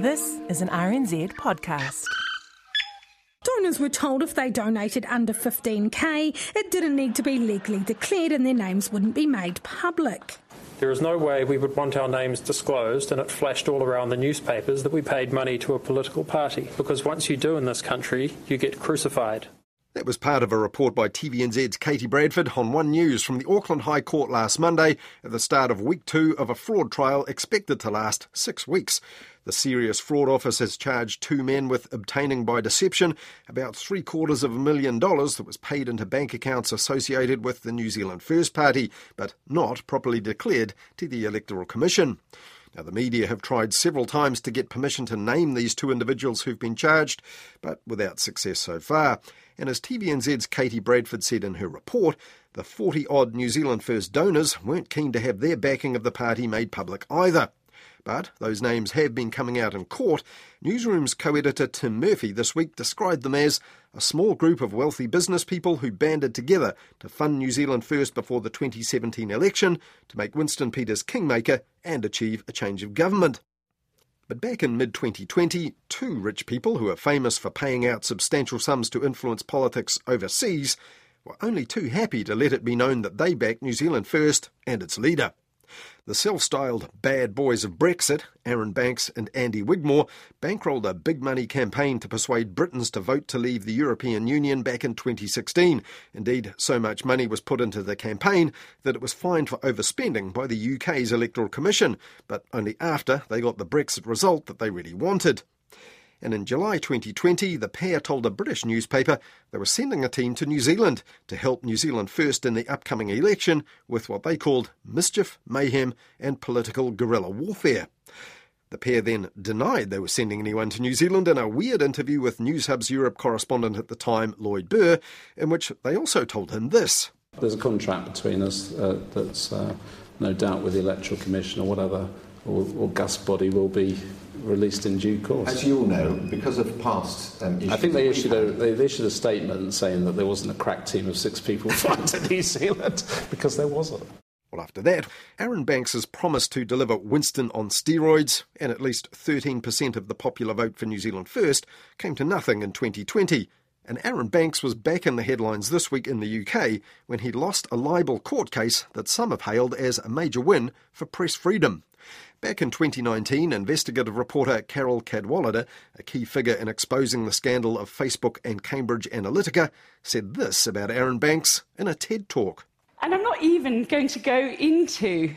This is an RNZ podcast. Donors were told if they donated under 15k, it didn't need to be legally declared and their names wouldn't be made public. There is no way we would want our names disclosed, and it flashed all around the newspapers that we paid money to a political party. Because once you do in this country, you get crucified. That was part of a report by TVNZ's Katie Bradford on One News from the Auckland High Court last Monday at the start of week two of a fraud trial expected to last six weeks. The Serious Fraud Office has charged two men with obtaining by deception about three quarters of a million dollars that was paid into bank accounts associated with the New Zealand First Party, but not properly declared to the Electoral Commission. Now, the media have tried several times to get permission to name these two individuals who've been charged, but without success so far. And as TVNZ's Katie Bradford said in her report, the 40 odd New Zealand First donors weren't keen to have their backing of the party made public either. But those names have been coming out in court. Newsroom's co editor Tim Murphy this week described them as a small group of wealthy business people who banded together to fund New Zealand First before the 2017 election to make Winston Peters kingmaker and achieve a change of government. But back in mid 2020, two rich people who are famous for paying out substantial sums to influence politics overseas were only too happy to let it be known that they backed New Zealand First and its leader. The self styled bad boys of Brexit, Arron Banks and Andy Wigmore, bankrolled a big money campaign to persuade Britons to vote to leave the European Union back in 2016. Indeed, so much money was put into the campaign that it was fined for overspending by the UK's Electoral Commission, but only after they got the Brexit result that they really wanted and in July 2020, the pair told a British newspaper they were sending a team to New Zealand to help New Zealand First in the upcoming election with what they called mischief, mayhem, and political guerrilla warfare. The pair then denied they were sending anyone to New Zealand in a weird interview with Newshub's Europe correspondent at the time, Lloyd Burr, in which they also told him this. There's a contract between us uh, that's uh, no doubt with the Electoral Commission or whatever or august body will be released in due course. As you all know, because of past um, issues... I think they issued, a, they issued a statement saying that there wasn't a crack team of six people flying to New Zealand, because there wasn't. Well, after that, Arron Banks has promised to deliver Winston on steroids, and at least 13% of the popular vote for New Zealand First came to nothing in 2020. And Arron Banks was back in the headlines this week in the UK when he lost a libel court case that some have hailed as a major win for press freedom. Back in 2019, investigative reporter Carole Cadwalladr, a key figure in exposing the scandal of Facebook and Cambridge Analytica, said this about Arron Banks in a TED talk. And I'm not even going to go into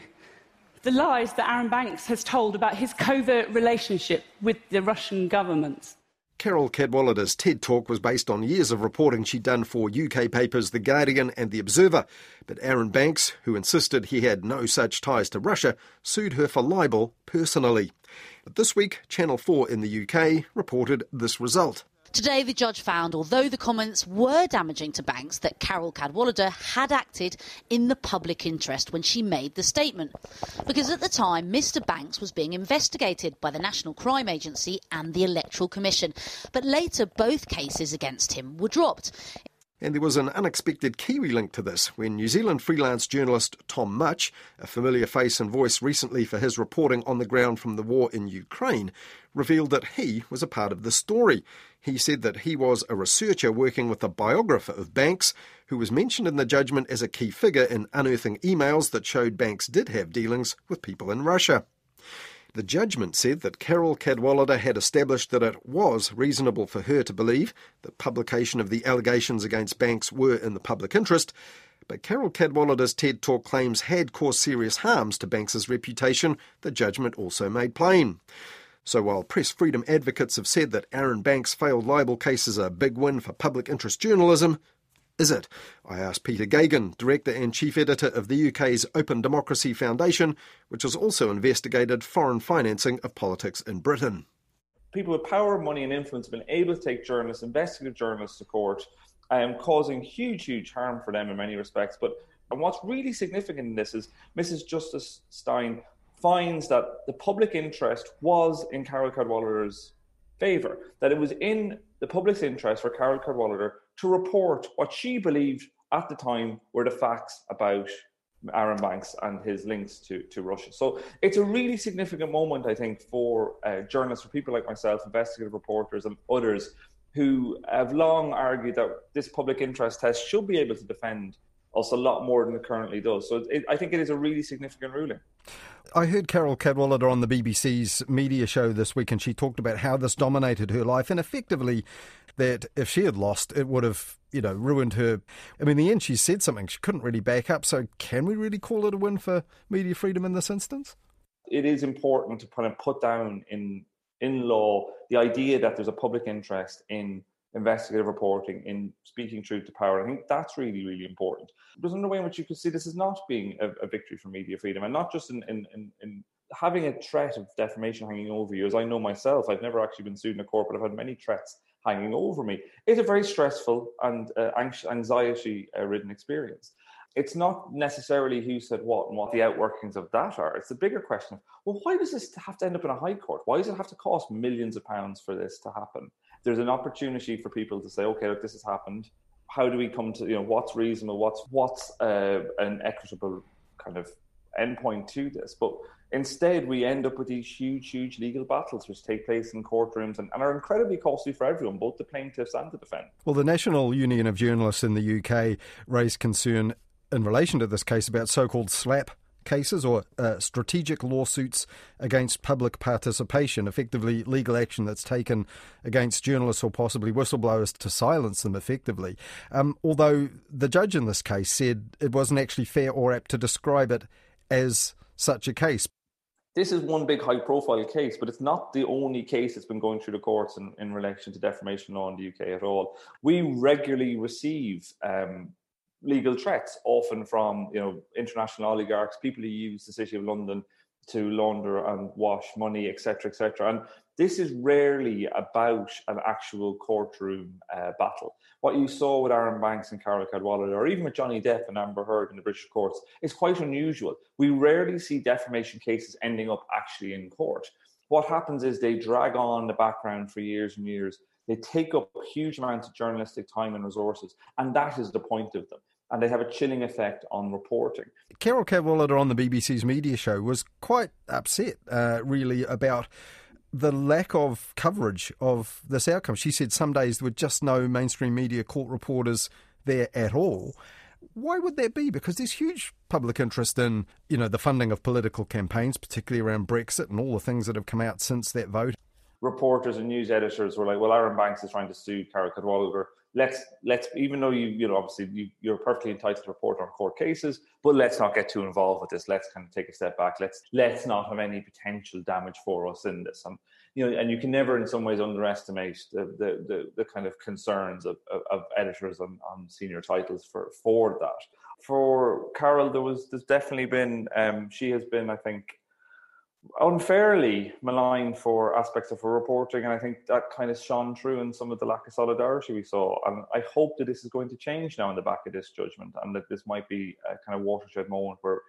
the lies that Arron Banks has told about his covert relationship with the Russian government. Carole Cadwalladr's TED Talk was based on years of reporting she'd done for UK papers The Guardian and The Observer. But Arron Banks, who insisted he had no such ties to Russia, sued her for libel personally. But this week, Channel 4 in the UK reported this result. Today, the judge found, although the comments were damaging to Banks, that Carole Cadwalladr had acted in the public interest when she made the statement. Because at the time, Mr. Banks was being investigated by the National Crime Agency and the Electoral Commission. But later, both cases against him were dropped. And there was an unexpected Kiwi link to this when New Zealand freelance journalist Tom Mutch, a familiar face and voice recently for his reporting on the ground from the war in Ukraine, revealed that he was a part of the story. He said that he was a researcher working with a biographer of Banks, who was mentioned in the judgment as a key figure in unearthing emails that showed Banks did have dealings with people in Russia. The judgment said that Carole Cadwalladr had established that it was reasonable for her to believe that publication of the allegations against Banks were in the public interest, but Carole Cadwalladr's TED Talk claims had caused serious harms to Banks's reputation, the judgment also made plain. So while press freedom advocates have said that Arron Banks' failed libel case is a big win for public interest journalism, is it? I asked Peter Geoghegan, Director and Chief Editor of the UK's Open Democracy Foundation, which has also investigated foreign financing of politics in Britain. People with power, money, and influence have been able to take journalists, investigative journalists to court, um, causing huge, huge harm for them in many respects. But and what's really significant in this is Mrs. Justice Steyn finds that the public interest was in Carole Cadwalladr's favour, that it was in the public's interest for Carole Cadwalladr to report what she believed at the time were the facts about Arron Banks and his links to, to Russia. So it's a really significant moment, I think, for uh, journalists, for people like myself, investigative reporters, and others who have long argued that this public interest test should be able to defend us a lot more than it currently does. So it, I think it is a really significant ruling. I heard Carole Cadwalladr on the BBC's media show this week, and she talked about how this dominated her life, and effectively that if she had lost, it would have, you know, ruined her. I mean, in the end, she said something she couldn't really back up. So, can we really call it a win for media freedom in this instance? It is important to kind of put down in in law the idea that there's a public interest in investigative reporting, in speaking truth to power. I think that's really, really important. There's another way in which you could see this as not being a, a victory for media freedom, and not just in, in, in, in having a threat of defamation hanging over you. As I know myself, I've never actually been sued in a court, but I've had many threats hanging over me. It's a very stressful and uh, anxiety-ridden experience. It's not necessarily who said what and what the outworkings of that are. It's the bigger question of, well, why does this have to end up in a high court? Why does it have to cost millions of pounds for this to happen? There's an opportunity for people to say, okay, look, this has happened. How do we come to, you know, what's reasonable? What's what's uh, an equitable kind of endpoint to this? But Instead, we end up with these huge, huge legal battles which take place in courtrooms and, and, are incredibly costly for everyone, both the plaintiffs and the defendant. Well, the National Union of Journalists in the UK raised concern in relation to this case about so called SLAPP cases or uh, strategic lawsuits against public participation, effectively legal action that's taken against journalists or possibly whistleblowers to silence them effectively. Um, although the judge in this case said it wasn't actually fair or apt to describe it as such a case this is one big high profile case, but it's not the only case that's been going through the courts in, in relation to defamation law in the UK at all. We regularly receive um, legal threats, often from you know international oligarchs, people who use the City of London to launder and wash money, etc., etc. And this is rarely about an actual courtroom uh, battle. What you saw with Arron Banks and Carole Cadwalladr, or even with Johnny Depp and Amber Heard in the British courts, is quite unusual. We rarely see defamation cases ending up actually in court. What happens is they drag on the background for years and years. They take up huge amounts of journalistic time and resources, and that is the point of them and they have a chilling effect on reporting. Carole Cadwalladr on the BBC's media show was quite upset, uh, really, about the lack of coverage of this outcome. She said some days there were just no mainstream media court reporters there at all. Why would that be? Because there's huge public interest in, you know, the funding of political campaigns, particularly around Brexit and all the things that have come out since that vote. Reporters and news editors were like, "Well, Arron Banks is trying to sue Carole Cadwalladr let's let's even though you you know obviously you, you're perfectly entitled to report on court cases, but let's not get too involved with this. Let's kind of take a step back. Let's let's not have any potential damage for us in this. And you know, and you can never in some ways underestimate the the the, the kind of concerns of, of, of editors on, on senior titles for for that. For Carole, there was there's definitely been um, she has been I think unfairly maligned for aspects of her reporting, and I think that kind of shone through in some of the lack of solidarity we saw. And I hope that this is going to change now in the back of this judgment, and that this might be a kind of watershed moment where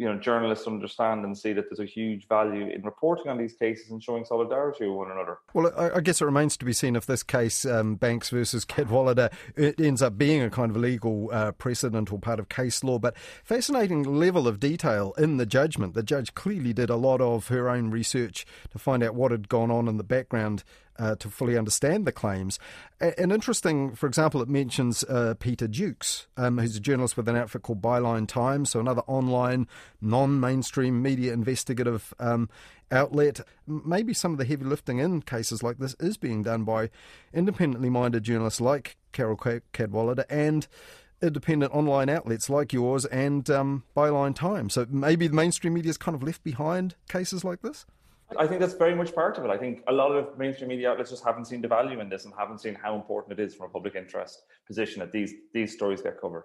you know journalists understand and see that there's a huge value in reporting on these cases and showing solidarity with one another. Well, I, I guess it remains to be seen if this case, um, Banks versus Cadwalladr, it ends up being a kind of legal uh, precedent or part of case law. But fascinating level of detail in the judgment. The judge clearly did a lot of her own research to find out what had gone on in the background uh, to fully understand the claims. And interesting, for example, it mentions uh, Peter Jukes, um, who's a journalist with an outfit called Byline Times, so another online, non mainstream media investigative um, outlet. Maybe some of the heavy lifting in cases like this is being done by independently minded journalists like Carole Cadwalladr and independent online outlets like yours and um, Byline Times. So maybe the mainstream media is kind of left behind cases like this? I think that's very much part of it. I think a lot of mainstream media outlets just haven't seen the value in this and haven't seen how important it is from a public interest position that these these stories get covered.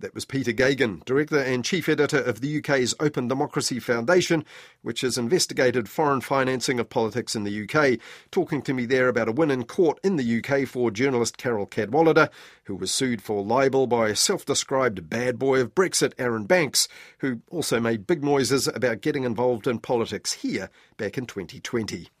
That was Peter Geoghegan, Director and Chief Editor of the UK's Open Democracy Foundation, which has investigated foreign financing of politics in the UK, talking to me there about a win in court in the UK for journalist Carole Cadwalladr, who was sued for libel by self described bad boy of Brexit, Arron Banks, who also made big noises about getting involved in politics here back in 2020.